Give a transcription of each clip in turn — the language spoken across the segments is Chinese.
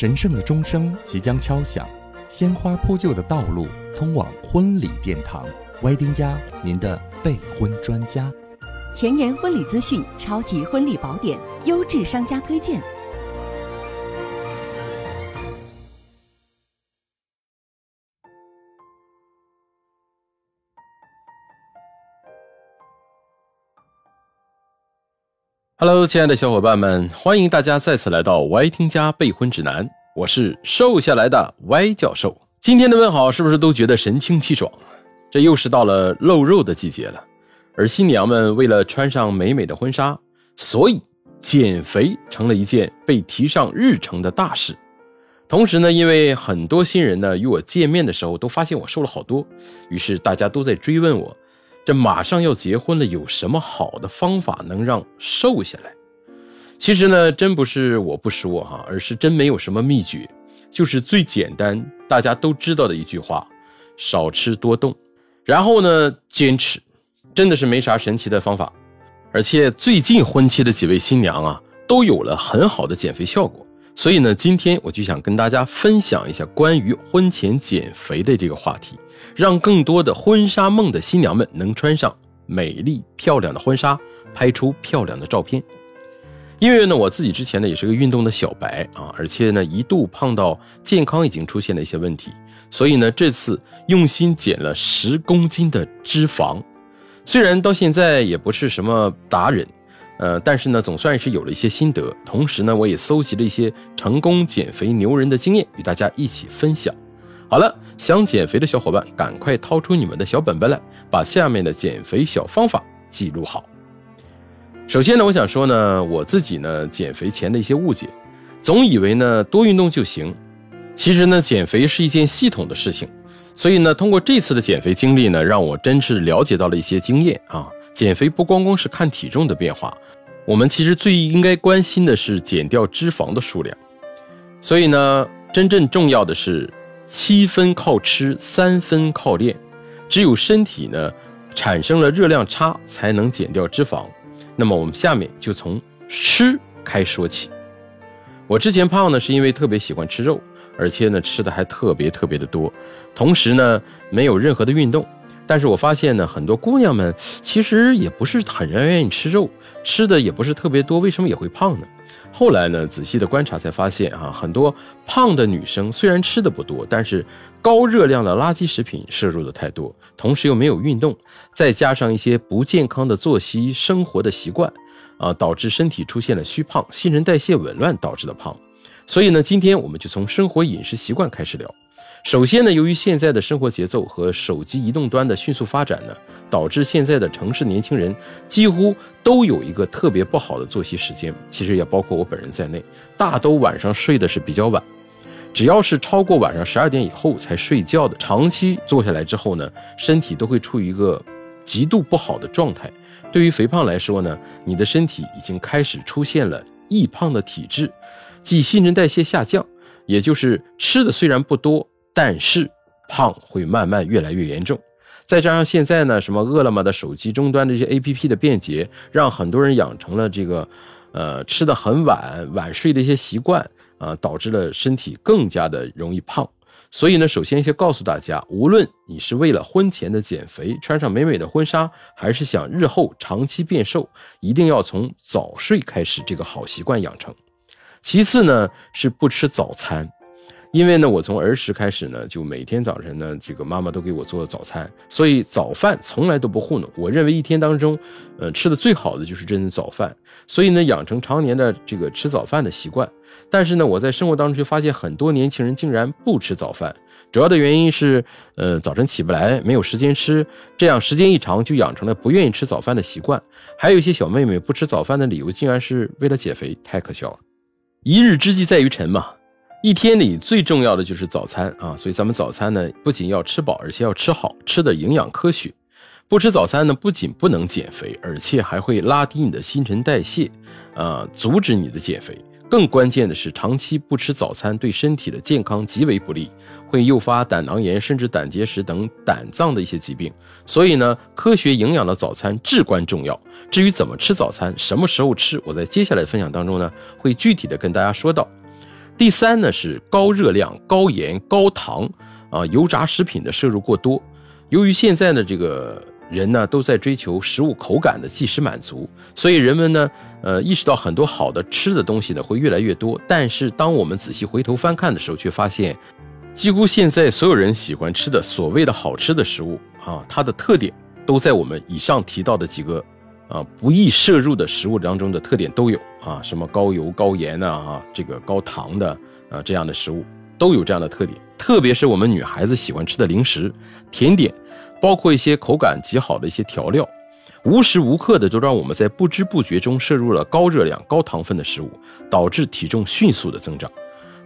神圣的钟声即将敲响，鲜花铺就的道路通往婚礼殿堂。歪丁家，您的备婚专家。前沿婚礼资讯，超级婚礼宝典，优质商家推荐。Hello，亲爱的小伙伴们，欢迎大家再次来到 Y 听家备婚指南。我是瘦下来的 Y 教授。今天的问好，是不是都觉得神清气爽？这又是到了露肉的季节了，而新娘们为了穿上美美的婚纱，所以减肥成了一件被提上日程的大事。同时呢，因为很多新人呢与我见面的时候都发现我瘦了好多，于是大家都在追问我。这马上要结婚了，有什么好的方法能让瘦下来？其实呢，真不是我不说哈，而是真没有什么秘诀，就是最简单大家都知道的一句话：少吃多动，然后呢坚持，真的是没啥神奇的方法。而且最近婚期的几位新娘啊，都有了很好的减肥效果。所以呢，今天我就想跟大家分享一下关于婚前减肥的这个话题，让更多的婚纱梦的新娘们能穿上美丽漂亮的婚纱，拍出漂亮的照片。因为呢，我自己之前呢也是个运动的小白啊，而且呢一度胖到健康已经出现了一些问题，所以呢这次用心减了十公斤的脂肪，虽然到现在也不是什么达人。呃，但是呢，总算是有了一些心得。同时呢，我也搜集了一些成功减肥牛人的经验，与大家一起分享。好了，想减肥的小伙伴，赶快掏出你们的小本本来，把下面的减肥小方法记录好。首先呢，我想说呢，我自己呢，减肥前的一些误解，总以为呢，多运动就行。其实呢，减肥是一件系统的事情。所以呢，通过这次的减肥经历呢，让我真是了解到了一些经验啊。减肥不光光是看体重的变化。我们其实最应该关心的是减掉脂肪的数量，所以呢，真正重要的是七分靠吃，三分靠练。只有身体呢产生了热量差，才能减掉脂肪。那么我们下面就从吃开说起。我之前胖呢，是因为特别喜欢吃肉，而且呢吃的还特别特别的多，同时呢没有任何的运动。但是我发现呢，很多姑娘们其实也不是很愿意吃肉，吃的也不是特别多，为什么也会胖呢？后来呢，仔细的观察才发现啊，很多胖的女生虽然吃的不多，但是高热量的垃圾食品摄入的太多，同时又没有运动，再加上一些不健康的作息生活的习惯，啊，导致身体出现了虚胖、新陈代谢紊乱导致的胖。所以呢，今天我们就从生活饮食习惯开始聊。首先呢，由于现在的生活节奏和手机移动端的迅速发展呢，导致现在的城市年轻人几乎都有一个特别不好的作息时间。其实也包括我本人在内，大都晚上睡的是比较晚。只要是超过晚上十二点以后才睡觉的，长期坐下来之后呢，身体都会处于一个极度不好的状态。对于肥胖来说呢，你的身体已经开始出现了易胖的体质，即新陈代谢下降，也就是吃的虽然不多。但是胖会慢慢越来越严重，再加上现在呢，什么饿了么的手机终端这些 A P P 的便捷，让很多人养成了这个，呃，吃的很晚、晚睡的一些习惯啊，导致了身体更加的容易胖。所以呢，首先先告诉大家，无论你是为了婚前的减肥，穿上美美的婚纱，还是想日后长期变瘦，一定要从早睡开始，这个好习惯养成。其次呢，是不吃早餐。因为呢，我从儿时开始呢，就每天早晨呢，这个妈妈都给我做早餐，所以早饭从来都不糊弄。我认为一天当中，呃，吃的最好的就是这顿早饭，所以呢，养成常年的这个吃早饭的习惯。但是呢，我在生活当中却发现很多年轻人竟然不吃早饭，主要的原因是，呃，早晨起不来，没有时间吃，这样时间一长就养成了不愿意吃早饭的习惯。还有一些小妹妹不吃早饭的理由，竟然是为了减肥，太可笑了。一日之计在于晨嘛。一天里最重要的就是早餐啊，所以咱们早餐呢不仅要吃饱，而且要吃好，吃的营养科学。不吃早餐呢，不仅不能减肥，而且还会拉低你的新陈代谢，啊，阻止你的减肥。更关键的是，长期不吃早餐对身体的健康极为不利，会诱发胆囊炎，甚至胆结石等胆脏的一些疾病。所以呢，科学营养的早餐至关重要。至于怎么吃早餐，什么时候吃，我在接下来的分享当中呢，会具体的跟大家说到。第三呢是高热量、高盐、高糖啊油炸食品的摄入过多。由于现在呢这个人呢都在追求食物口感的即时满足，所以人们呢呃意识到很多好的吃的东西呢会越来越多。但是当我们仔细回头翻看的时候，却发现几乎现在所有人喜欢吃的所谓的好吃的食物啊，它的特点都在我们以上提到的几个。啊，不易摄入的食物当中的特点都有啊，什么高油、高盐啊，啊，这个高糖的啊，这样的食物都有这样的特点。特别是我们女孩子喜欢吃的零食、甜点，包括一些口感极好的一些调料，无时无刻的都让我们在不知不觉中摄入了高热量、高糖分的食物，导致体重迅速的增长。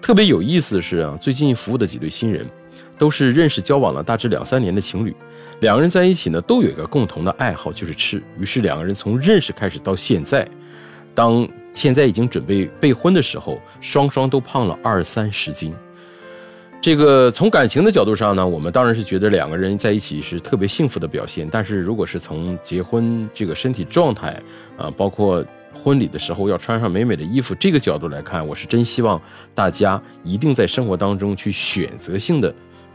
特别有意思的是啊，最近服务的几对新人。都是认识交往了大致两三年的情侣，两个人在一起呢，都有一个共同的爱好，就是吃。于是两个人从认识开始到现在，当现在已经准备备婚的时候，双双都胖了二三十斤。这个从感情的角度上呢，我们当然是觉得两个人在一起是特别幸福的表现。但是如果是从结婚这个身体状态啊，包括婚礼的时候要穿上美美的衣服这个角度来看，我是真希望大家一定在生活当中去选择性的。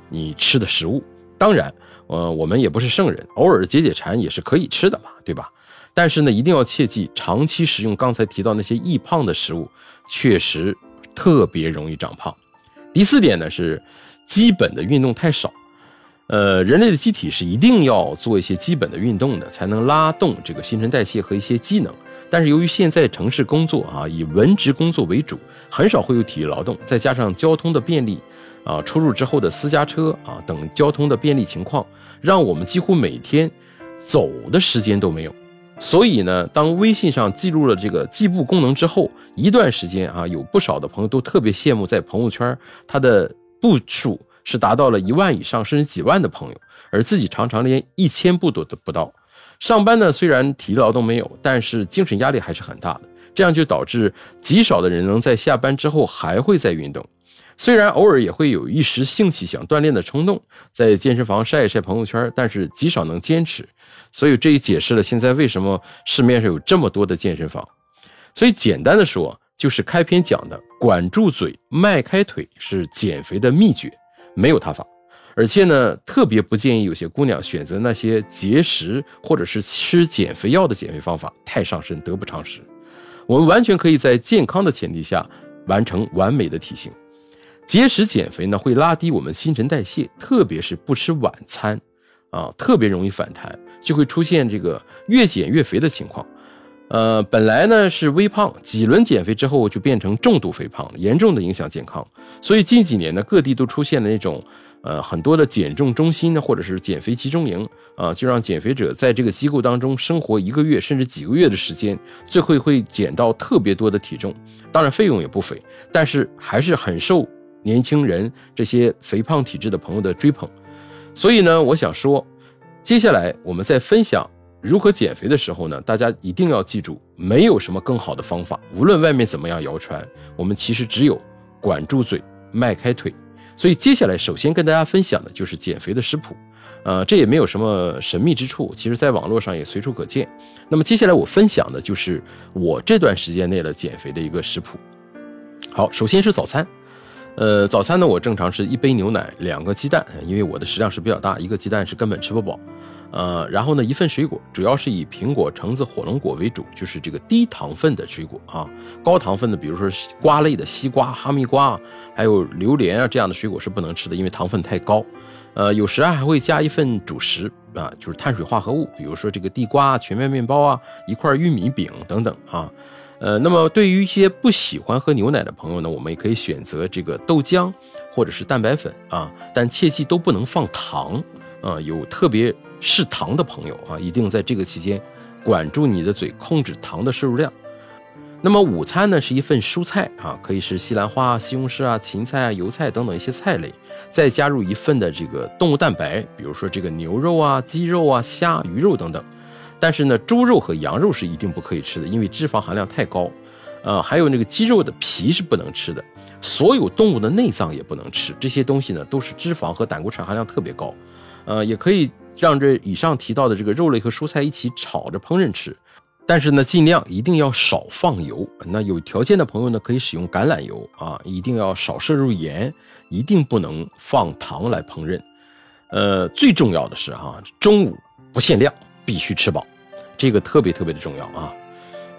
你吃的食物，当然，呃，我们也不是圣人，偶尔解解馋也是可以吃的嘛，对吧？但是呢，一定要切记，长期食用刚才提到那些易胖的食物，确实特别容易长胖。第四点呢是，基本的运动太少。呃，人类的机体是一定要做一些基本的运动的，才能拉动这个新陈代谢和一些机能。但是由于现在城市工作啊，以文职工作为主，很少会有体力劳动，再加上交通的便利。啊，出入之后的私家车啊等交通的便利情况，让我们几乎每天走的时间都没有。所以呢，当微信上记录了这个计步功能之后，一段时间啊，有不少的朋友都特别羡慕，在朋友圈他的步数是达到了一万以上，甚至几万的朋友，而自己常常连一千步都不到。上班呢，虽然体力劳动没有，但是精神压力还是很大的。这样就导致极少的人能在下班之后还会再运动。虽然偶尔也会有一时兴起想锻炼的冲动，在健身房晒一晒朋友圈，但是极少能坚持。所以这也解释了现在为什么市面上有这么多的健身房。所以简单的说，就是开篇讲的“管住嘴，迈开腿”是减肥的秘诀，没有他法。而且呢，特别不建议有些姑娘选择那些节食或者是吃减肥药的减肥方法，太伤身，得不偿失。我们完全可以在健康的前提下完成完美的体型。节食减肥呢，会拉低我们新陈代谢，特别是不吃晚餐，啊，特别容易反弹，就会出现这个越减越肥的情况。呃，本来呢是微胖，几轮减肥之后就变成重度肥胖，严重的影响健康。所以近几年呢，各地都出现了那种，呃，很多的减重中心呢，或者是减肥集中营啊，就让减肥者在这个机构当中生活一个月甚至几个月的时间，最后会减到特别多的体重。当然费用也不菲，但是还是很受。年轻人这些肥胖体质的朋友的追捧，所以呢，我想说，接下来我们再分享如何减肥的时候呢，大家一定要记住，没有什么更好的方法。无论外面怎么样谣传，我们其实只有管住嘴，迈开腿。所以接下来首先跟大家分享的就是减肥的食谱，呃，这也没有什么神秘之处，其实在网络上也随处可见。那么接下来我分享的就是我这段时间内的减肥的一个食谱。好，首先是早餐。呃，早餐呢，我正常是一杯牛奶，两个鸡蛋，因为我的食量是比较大，一个鸡蛋是根本吃不饱。呃，然后呢，一份水果，主要是以苹果、橙子、火龙果为主，就是这个低糖分的水果啊。高糖分的，比如说瓜类的西瓜、哈密瓜，还有榴莲啊这样的水果是不能吃的，因为糖分太高。呃，有时啊还会加一份主食啊，就是碳水化合物，比如说这个地瓜、全麦面包啊，一块玉米饼等等啊。呃，那么对于一些不喜欢喝牛奶的朋友呢，我们也可以选择这个豆浆或者是蛋白粉啊，但切记都不能放糖啊。有特别嗜糖的朋友啊，一定在这个期间管住你的嘴，控制糖的摄入量。那么午餐呢，是一份蔬菜啊，可以是西兰花、西红柿啊、芹菜啊、油菜等等一些菜类，再加入一份的这个动物蛋白，比如说这个牛肉啊、鸡肉啊、虾、鱼肉等等。但是呢，猪肉和羊肉是一定不可以吃的，因为脂肪含量太高。呃，还有那个鸡肉的皮是不能吃的，所有动物的内脏也不能吃。这些东西呢，都是脂肪和胆固醇含量特别高。呃，也可以让这以上提到的这个肉类和蔬菜一起炒着烹饪吃，但是呢，尽量一定要少放油。那有条件的朋友呢，可以使用橄榄油啊，一定要少摄入盐，一定不能放糖来烹饪。呃，最重要的是哈，中午不限量，必须吃饱，这个特别特别的重要啊。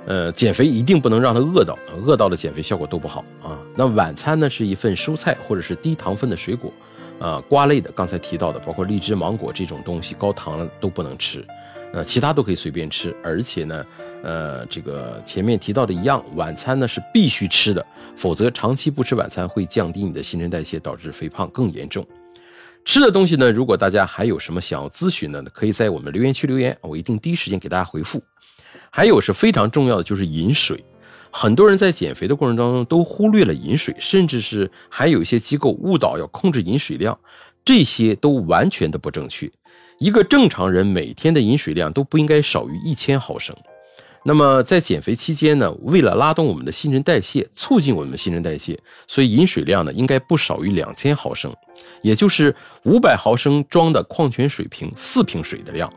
呃，减肥一定不能让他饿到，饿到了减肥效果都不好啊。那晚餐呢，是一份蔬菜或者是低糖分的水果，啊，瓜类的，刚才提到的，包括荔枝、芒果这种东西，高糖都不能吃，呃，其他都可以随便吃。而且呢，呃，这个前面提到的一样，晚餐呢是必须吃的，否则长期不吃晚餐会降低你的新陈代谢，导致肥胖更严重。吃的东西呢，如果大家还有什么想要咨询的呢，可以在我们留言区留言，我一定第一时间给大家回复。还有是非常重要的，就是饮水。很多人在减肥的过程当中都忽略了饮水，甚至是还有一些机构误导要控制饮水量，这些都完全的不正确。一个正常人每天的饮水量都不应该少于一千毫升。那么在减肥期间呢，为了拉动我们的新陈代谢，促进我们新陈代谢，所以饮水量呢应该不少于两千毫升，也就是五百毫升装的矿泉水瓶四瓶水的量。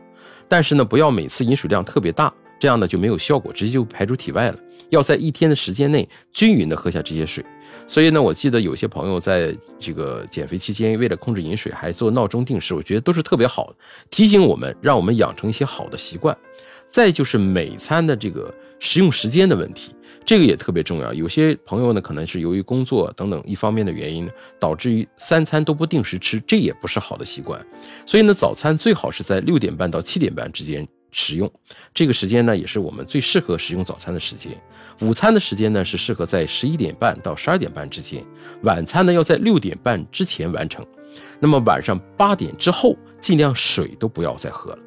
但是呢，不要每次饮水量特别大。这样呢就没有效果，直接就排出体外了。要在一天的时间内均匀的喝下这些水。所以呢，我记得有些朋友在这个减肥期间，为了控制饮水，还做闹钟定时，我觉得都是特别好的，提醒我们，让我们养成一些好的习惯。再就是每餐的这个食用时间的问题，这个也特别重要。有些朋友呢，可能是由于工作等等一方面的原因，导致于三餐都不定时吃，这也不是好的习惯。所以呢，早餐最好是在六点半到七点半之间。食用这个时间呢，也是我们最适合食用早餐的时间。午餐的时间呢，是适合在十一点半到十二点半之间。晚餐呢，要在六点半之前完成。那么晚上八点之后，尽量水都不要再喝了。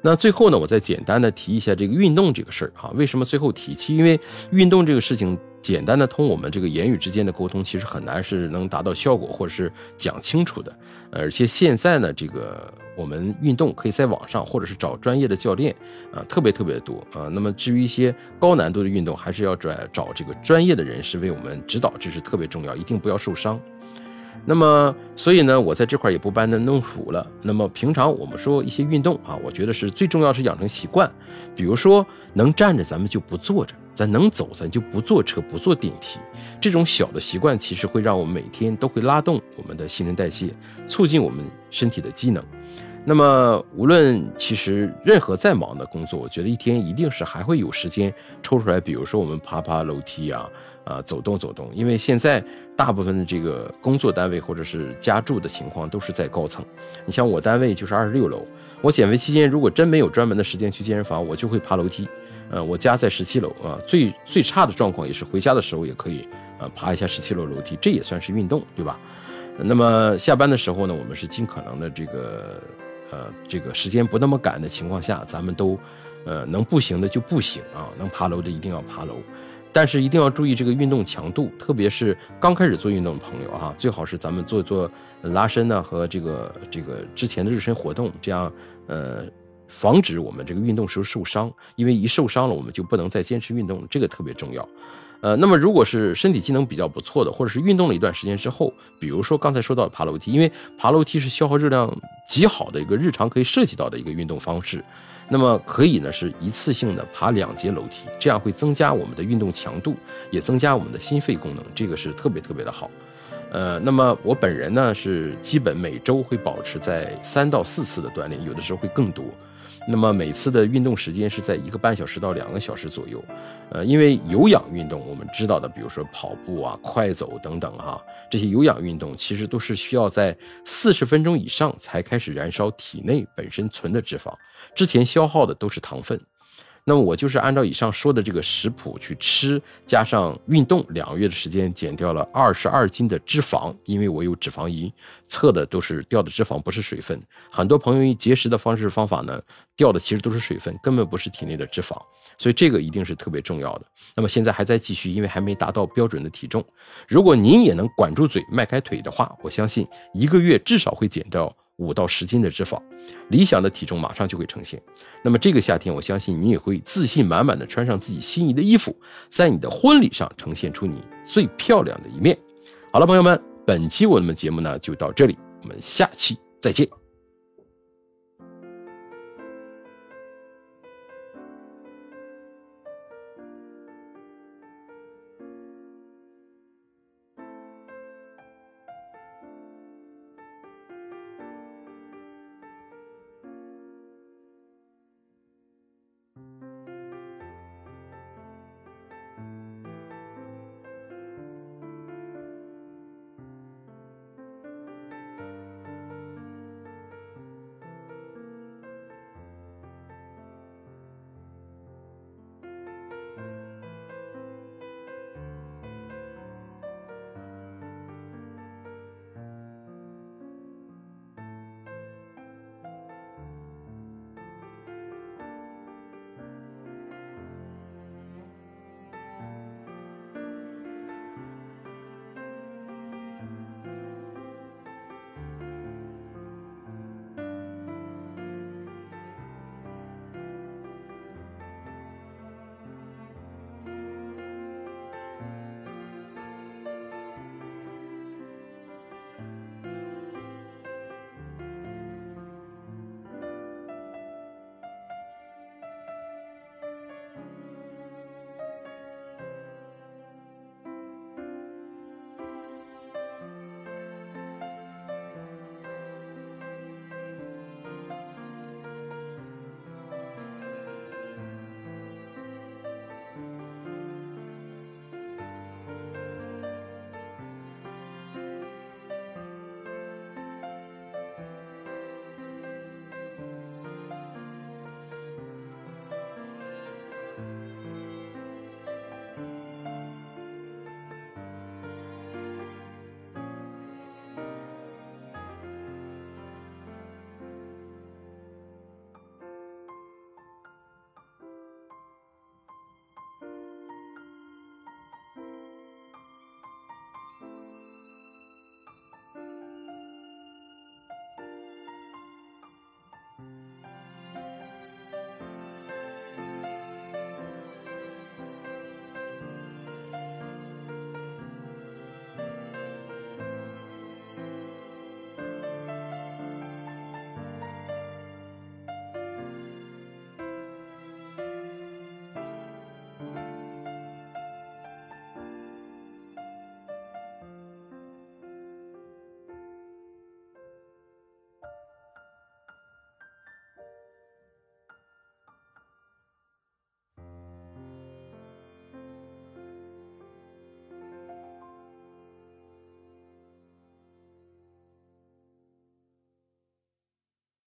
那最后呢，我再简单的提一下这个运动这个事儿哈。为什么最后提起？因为运动这个事情。简单的通我们这个言语之间的沟通，其实很难是能达到效果，或者是讲清楚的。而且现在呢，这个我们运动可以在网上，或者是找专业的教练啊，特别特别多啊。那么至于一些高难度的运动，还是要找找这个专业的人士为我们指导，这是特别重要，一定不要受伤。那么，所以呢，我在这块也不班门弄斧了。那么平常我们说一些运动啊，我觉得是最重要是养成习惯，比如说能站着咱们就不坐着。咱能走，咱就不坐车，不坐电梯。这种小的习惯，其实会让我们每天都会拉动我们的新陈代谢，促进我们身体的机能。那么，无论其实任何再忙的工作，我觉得一天一定是还会有时间抽出来。比如说，我们爬爬楼梯啊，啊，走动走动。因为现在大部分的这个工作单位或者是家住的情况都是在高层。你像我单位就是二十六楼，我减肥期间如果真没有专门的时间去健身房，我就会爬楼梯。呃，我家在十七楼啊，最最差的状况也是回家的时候也可以，呃，爬一下十七楼楼梯，这也算是运动，对吧？那么下班的时候呢，我们是尽可能的这个，呃，这个时间不那么赶的情况下，咱们都，呃，能步行的就步行啊，能爬楼的一定要爬楼，但是一定要注意这个运动强度，特别是刚开始做运动的朋友啊，最好是咱们做做拉伸呢和这个这个之前的热身活动，这样，呃。防止我们这个运动时候受伤，因为一受伤了，我们就不能再坚持运动，这个特别重要。呃，那么如果是身体机能比较不错的，或者是运动了一段时间之后，比如说刚才说到爬楼梯，因为爬楼梯是消耗热量极好的一个日常可以涉及到的一个运动方式，那么可以呢是一次性的爬两节楼梯，这样会增加我们的运动强度，也增加我们的心肺功能，这个是特别特别的好。呃，那么我本人呢是基本每周会保持在三到四次的锻炼，有的时候会更多。那么每次的运动时间是在一个半小时到两个小时左右，呃，因为有氧运动我们知道的，比如说跑步啊、快走等等哈，这些有氧运动其实都是需要在四十分钟以上才开始燃烧体内本身存的脂肪，之前消耗的都是糖分。那么我就是按照以上说的这个食谱去吃，加上运动，两个月的时间减掉了二十二斤的脂肪，因为我有脂肪仪测的都是掉的脂肪，不是水分。很多朋友用节食的方式方法呢，掉的其实都是水分，根本不是体内的脂肪，所以这个一定是特别重要的。那么现在还在继续，因为还没达到标准的体重。如果您也能管住嘴，迈开腿的话，我相信一个月至少会减掉。五到十斤的脂肪，理想的体重马上就会呈现。那么这个夏天，我相信你也会自信满满的穿上自己心仪的衣服，在你的婚礼上呈现出你最漂亮的一面。好了，朋友们，本期我们的节目呢就到这里，我们下期再见。